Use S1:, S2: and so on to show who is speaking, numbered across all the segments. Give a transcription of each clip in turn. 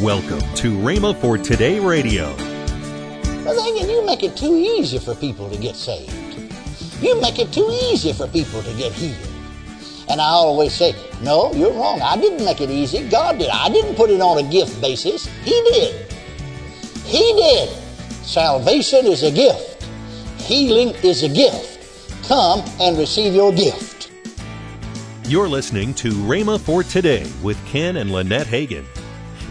S1: Welcome to Rhema for Today Radio.
S2: Well, thinking you make it too easy for people to get saved. You make it too easy for people to get healed. And I always say, no, you're wrong. I didn't make it easy. God did. I didn't put it on a gift basis. He did. He did. Salvation is a gift. Healing is a gift. Come and receive your gift.
S1: You're listening to Rhema for Today with Ken and Lynette Hagin.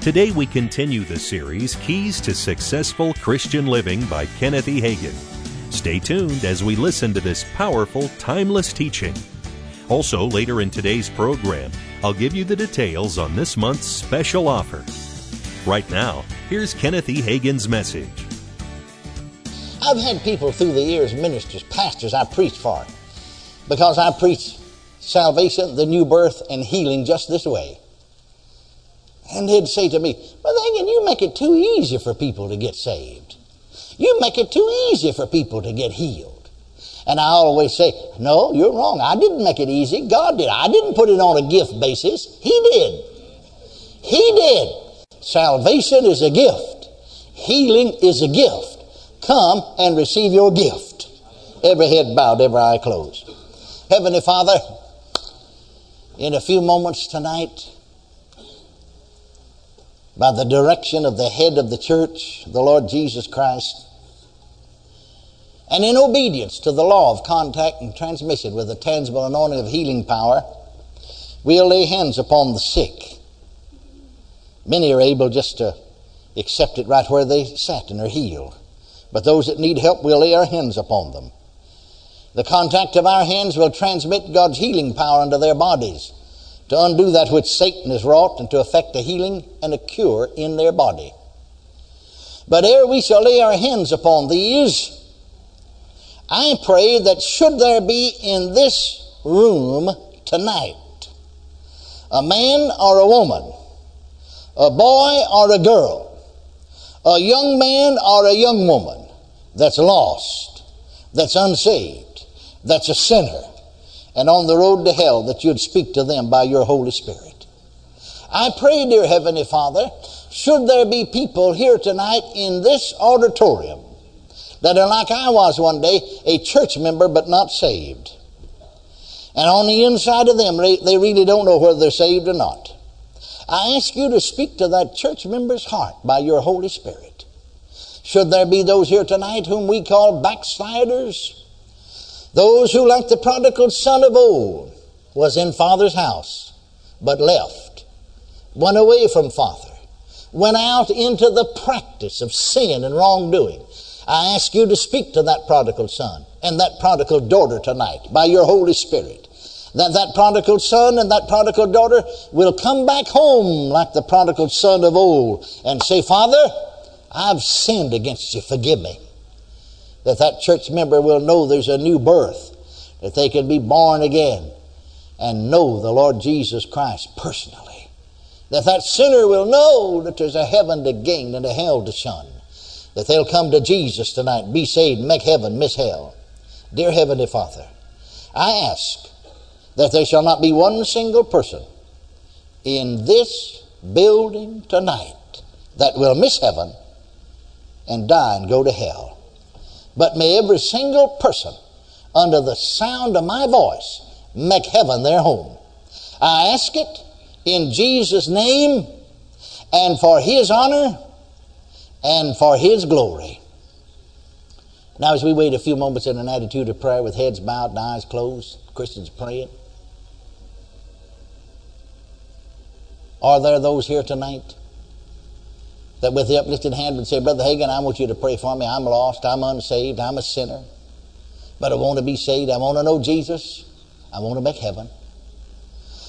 S1: Today we continue the series Keys to Successful Christian Living by Kenneth E. Hagin. Stay tuned as we listen to this powerful, timeless teaching. Also, later in today's program, I'll give you the details on this month's special offer. Right now, here's Kenneth E. Hagin's message.
S2: I've had people through the years, ministers, pastors, I preached for, because I preach salvation, the new birth, and healing just this way. And they'd say to me, Brother Hagin, you make it too easy for people to get saved. You make it too easy for people to get healed. And I always say, No, you're wrong. I didn't make it easy. God did. I didn't put it on a gift basis. He did. He did. Salvation is a gift. Healing is a gift. Come and receive your gift. Every head bowed, every eye closed. Heavenly Father, in a few moments tonight, by the direction of the head of the church, the Lord Jesus Christ, and in obedience to the law of contact and transmission with the tangible anointing of healing power, we'll lay hands upon the sick. Many are able just to accept it right where they sat and are healed. But those that need help, we'll lay our hands upon them. The contact of our hands will transmit God's healing power into their bodies to undo that which Satan has wrought and to effect a healing and a cure in their body. But ere we shall lay our hands upon these, I pray that should there be in this room tonight a man or a woman, a boy or a girl, a young man or a young woman that's lost, that's unsaved, that's a sinner, and on the road to hell, that you'd speak to them by your Holy Spirit. I pray, dear Heavenly Father, should there be people here tonight in this auditorium that are like I was one day, a church member but not saved. And on the inside of them, they really don't know whether they're saved or not. I ask you to speak to that church member's heart by your Holy Spirit. Should there be those here tonight whom we call backsliders, those who, like the prodigal son of old, was in father's house, but left, went away from father, went out into the practice of sin and wrongdoing. I ask you to speak to that prodigal son and that prodigal daughter tonight by your Holy Spirit. That that prodigal son and that prodigal daughter will come back home like the prodigal son of old and say, Father, I've sinned against you. Forgive me that that church member will know there's a new birth, that they can be born again and know the Lord Jesus Christ personally. That that sinner will know that there's a heaven to gain and a hell to shun. That they'll come to Jesus tonight, be saved, make heaven, miss hell. Dear Heavenly Father, I ask that there shall not be one single person in this building tonight that will miss heaven and die and go to hell but may every single person under the sound of my voice make heaven their home. I ask it in Jesus' name and for His honor and for His glory. Now, as we wait a few moments in an attitude of prayer with heads bowed and eyes closed, Christians praying. Are there those here tonight that with the uplifted hand would say, Brother Hagin, I want you to pray for me. I'm lost. I'm unsaved. I'm a sinner. But I want to be saved. I want to know Jesus. I want to make heaven.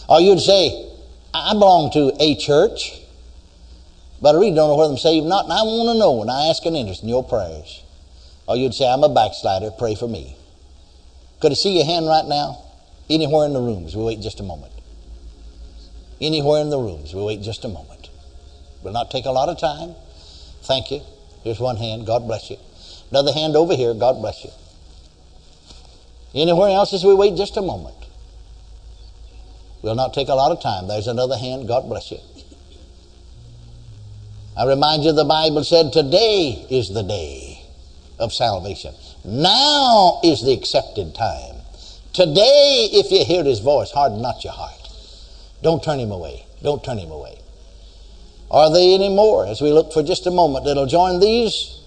S2: Or you'd say, I belong to a church, but I really don't know whether I'm saved or not, and I want to know, and I ask an interest in your prayers. Or you'd say, I'm a backslider. Pray for me. Could I see your hand right now? Anywhere in the rooms. We wait just a moment. Anywhere in the rooms. We wait just a moment. Will not take a lot of time. Thank you. Here's one hand. God bless you. Another hand over here. God bless you. Anywhere else as we wait just a moment. Will not take a lot of time. There's another hand. God bless you. I remind you, the Bible said, Today is the day of salvation. Now is the accepted time. Today, if you hear his voice, harden not your heart. Don't turn him away. Don't turn him away. Are they any more? As we look for just a moment, that'll join these.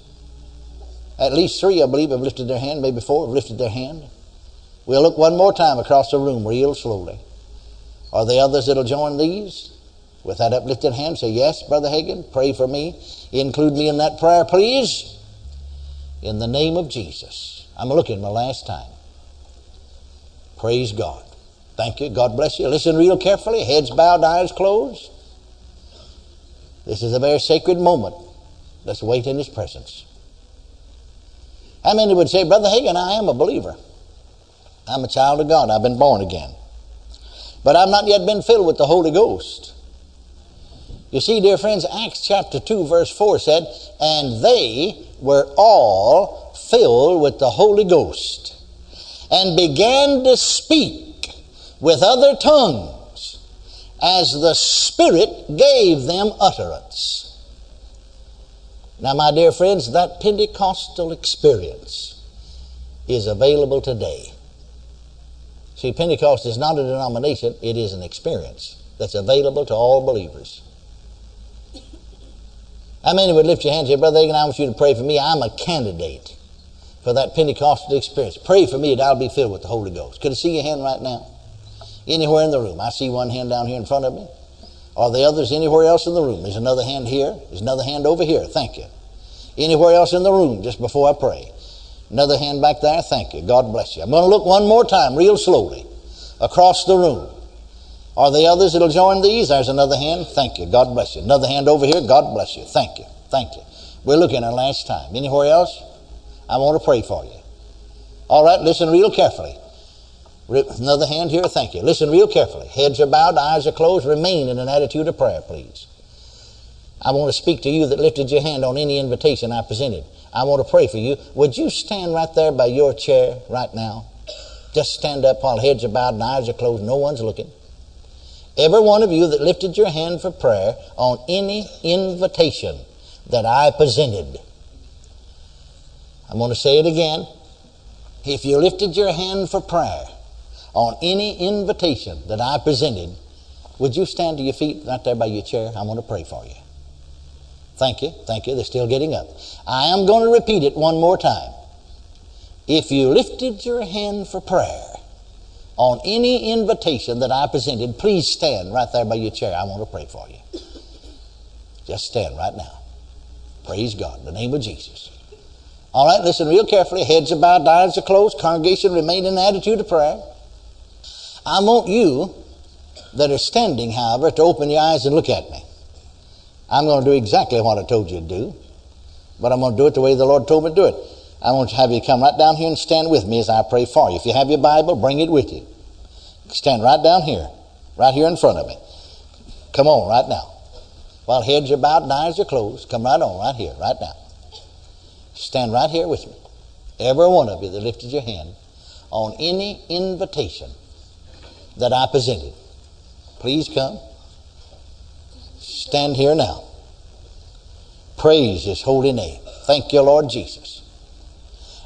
S2: At least three, I believe, have lifted their hand. Maybe four have lifted their hand. We'll look one more time across the room, real slowly. Are there others that'll join these? With that uplifted hand, say, Yes, Brother Hagin, pray for me. Include me in that prayer, please. In the name of Jesus. I'm looking my last time. Praise God. Thank you. God bless you. Listen real carefully. Heads bowed, eyes closed. This is a very sacred moment. Let's wait in His presence. How many would say, Brother Hagin, I am a believer? I'm a child of God. I've been born again. But I've not yet been filled with the Holy Ghost. You see, dear friends, Acts chapter 2, verse 4 said, And they were all filled with the Holy Ghost and began to speak with other tongues as the Spirit gave them utterance. Now, my dear friends, that Pentecostal experience is available today. See, Pentecost is not a denomination, it is an experience that's available to all believers. How many would lift your hands and say, Brother Hagin, I want you to pray for me. I'm a candidate for that Pentecostal experience. Pray for me that I'll be filled with the Holy Ghost. Could I see your hand right now? Anywhere in the room. I see one hand down here in front of me. Are the others anywhere else in the room? There's another hand here. There's another hand over here. Thank you. Anywhere else in the room just before I pray. Another hand back there. Thank you. God bless you. I'm going to look one more time, real slowly, across the room. Are the others that'll join these? There's another hand. Thank you. God bless you. Another hand over here. God bless you. Thank you. Thank you. We're looking at last time. Anywhere else? I want to pray for you. All right, listen real carefully. Another hand here, thank you. Listen real carefully. Heads are bowed, eyes are closed. Remain in an attitude of prayer, please. I want to speak to you that lifted your hand on any invitation I presented. I want to pray for you. Would you stand right there by your chair right now? Just stand up while heads are bowed and eyes are closed. No one's looking. Every one of you that lifted your hand for prayer on any invitation that I presented. I'm going to say it again. If you lifted your hand for prayer on any invitation that I presented, would you stand to your feet right there by your chair? I want to pray for you. Thank you. Thank you. They're still getting up. I am going to repeat it one more time. If you lifted your hand for prayer on any invitation that I presented, please stand right there by your chair. I want to pray for you. Just stand right now. Praise God. In the name of Jesus. All right, listen real carefully. Heads are bowed, eyes are closed. Congregation remain in attitude of prayer. I want you that are standing, however, to open your eyes and look at me. I'm going to do exactly what I told you to do, but I'm going to do it the way the Lord told me to do it. I want to have you come right down here and stand with me as I pray for you. If you have your Bible, bring it with you. Stand right down here, right here in front of me. Come on, right now. While heads are bowed and eyes are closed, come right on, right here, right now. Stand right here with me. Every one of you that lifted your hand on any invitation that I presented. Please come. Stand here now. Praise His holy name. Thank you, Lord Jesus.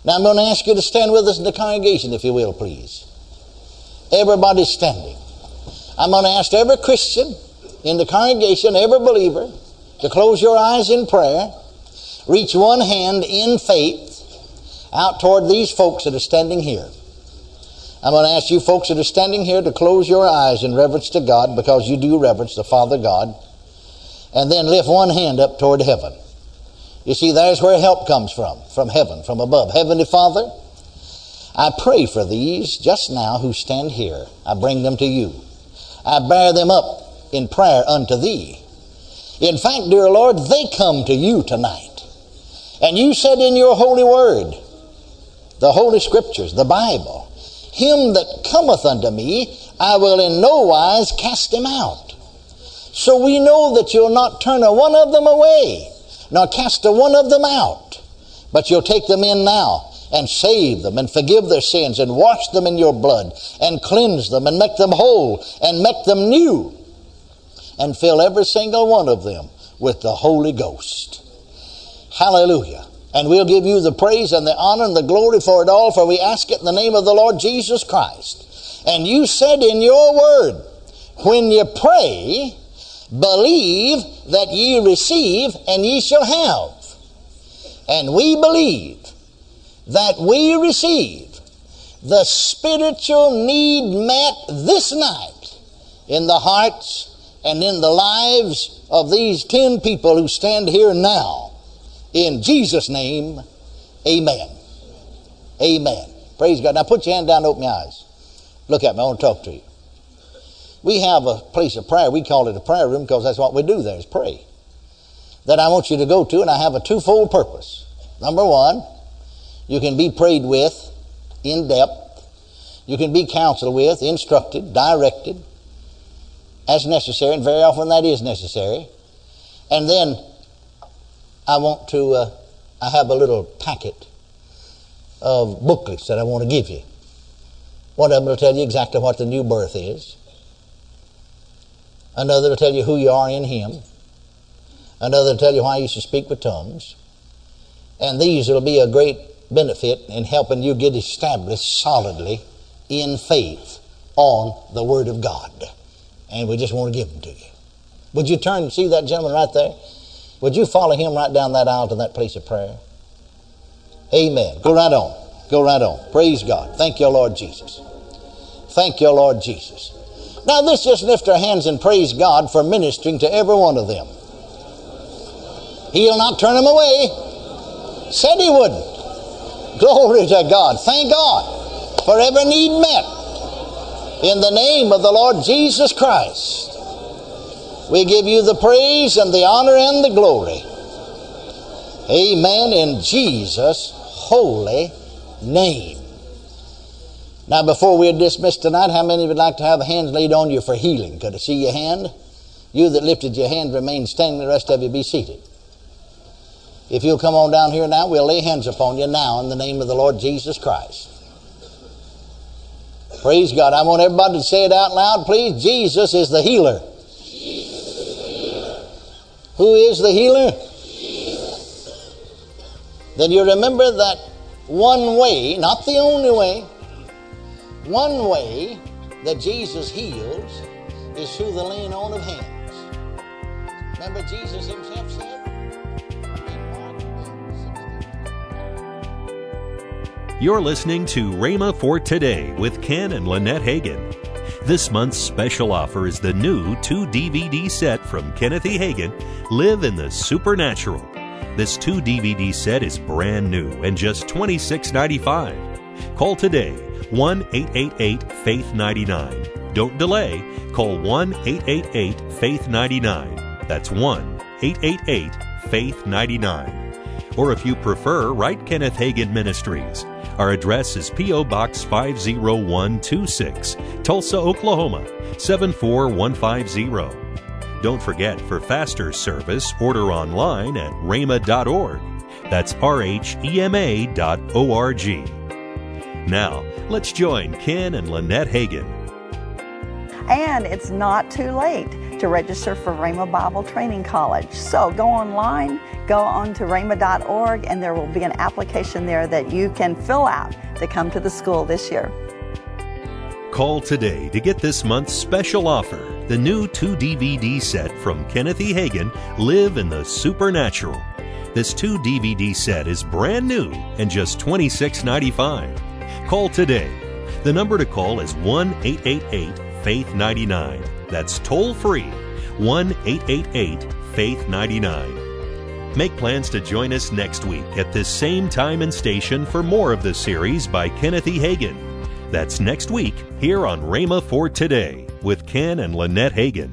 S2: Now I'm going to ask you to stand with us in the congregation, if you will, please. Everybody's standing. I'm going to ask every Christian in the congregation, every believer, to close your eyes in prayer reach one hand in faith out toward these folks that are standing here. I'm going to ask you folks that are standing here to close your eyes in reverence to God because you do reverence the Father God. And then lift one hand up toward heaven. You see, there's where help comes from, from heaven, from above. Heavenly Father, I pray for these just now who stand here. I bring them to you. I bear them up in prayer unto thee. In fact, dear Lord, they come to you tonight. And you said in your holy word, the holy scriptures, the Bible, him that cometh unto me, I will in no wise cast him out. So we know that you'll not turn a one of them away, nor cast a one of them out, but you'll take them in now and save them and forgive their sins and wash them in your blood and cleanse them and make them whole and make them new and fill every single one of them with the Holy Ghost. Hallelujah. And we'll give you the praise and the honor and the glory for it all, for we ask it in the name of the Lord Jesus Christ. And you said in your word, when you pray, believe that ye receive and ye shall have. And we believe that we receive the spiritual need met this night in the hearts and in the lives of these ten people who stand here now. In Jesus' name, amen. Amen. Praise God. Now put your hand down and open your eyes. Look at me. I want to talk to you. We have a place of prayer. We call it a prayer room because that's what we do there is pray. That I want you to go to, and I have a twofold purpose. Number one, you can be prayed with in depth. You can be counseled with, instructed, directed, as necessary, and very often that is necessary. And then I want to, uh, I have a little packet of booklets that I want to give you. One of them will tell you exactly what the new birth is. Another will tell you who you are in Him. Another will tell you why you should speak with tongues. And these will be a great benefit in helping you get established solidly in faith on the Word of God. And we just want to give them to you. Would you turn and see that gentleman right there? Would you follow him right down that aisle to that place of prayer? Amen. Go right on. Go right on. Praise God. Thank you, Lord Jesus. Thank you, Lord Jesus. Now, let's just lift our hands and praise God for ministering to every one of them. He'll not turn them away. Said he wouldn't. Glory to God. Thank God for every need met. In the name of the Lord Jesus Christ. We give you the praise and the honor and the glory. Amen. In Jesus' holy name. Now, before we're dismissed tonight, how many would like to have hands laid on you for healing? Could I see your hand? You that lifted your hand remain standing, the rest of you be seated. If you'll come on down here now, we'll lay hands upon you now in the name of the Lord Jesus Christ. Praise God. I want everybody to say it out loud, please. Jesus is the healer. Who is the healer? Then you remember that one way, not the only way, one way that Jesus heals is through the laying on of hands. Remember, Jesus himself said,
S1: You're listening to Rhema for Today with Ken and Lynette Hagin. This month's special offer is the new two DVD set from Kenneth E. Hagin, Live in the Supernatural. This two DVD set is brand new and just $26.95. Call today 1 888 Faith 99. Don't delay. Call 1 888 Faith 99. That's 1 888 Faith 99. Or if you prefer, write Kenneth Hagin Ministries. Our address is P.O. Box 50126, Tulsa, Oklahoma 74150. Don't forget, for faster service, order online at rhema.org. That's R H E M A dot O R G. Now, let's join Ken and Lynette Hagin.
S3: And it's not too late to register for Rhema Bible Training College. So go online, go on to rhema.org, and there will be an application there that you can fill out to come to the school this year.
S1: Call today to get this month's special offer the new two DVD set from Kenneth E. Hagin, Live in the Supernatural. This two DVD set is brand new and just $26.95. Call today. The number to call is 1 888 Faith 99. That's toll free 1 888 Faith 99. Make plans to join us next week at this same time and station for more of the series by Kenneth E. Hagin. That's next week here on Rhema for Today with Ken and Lynette Hagin.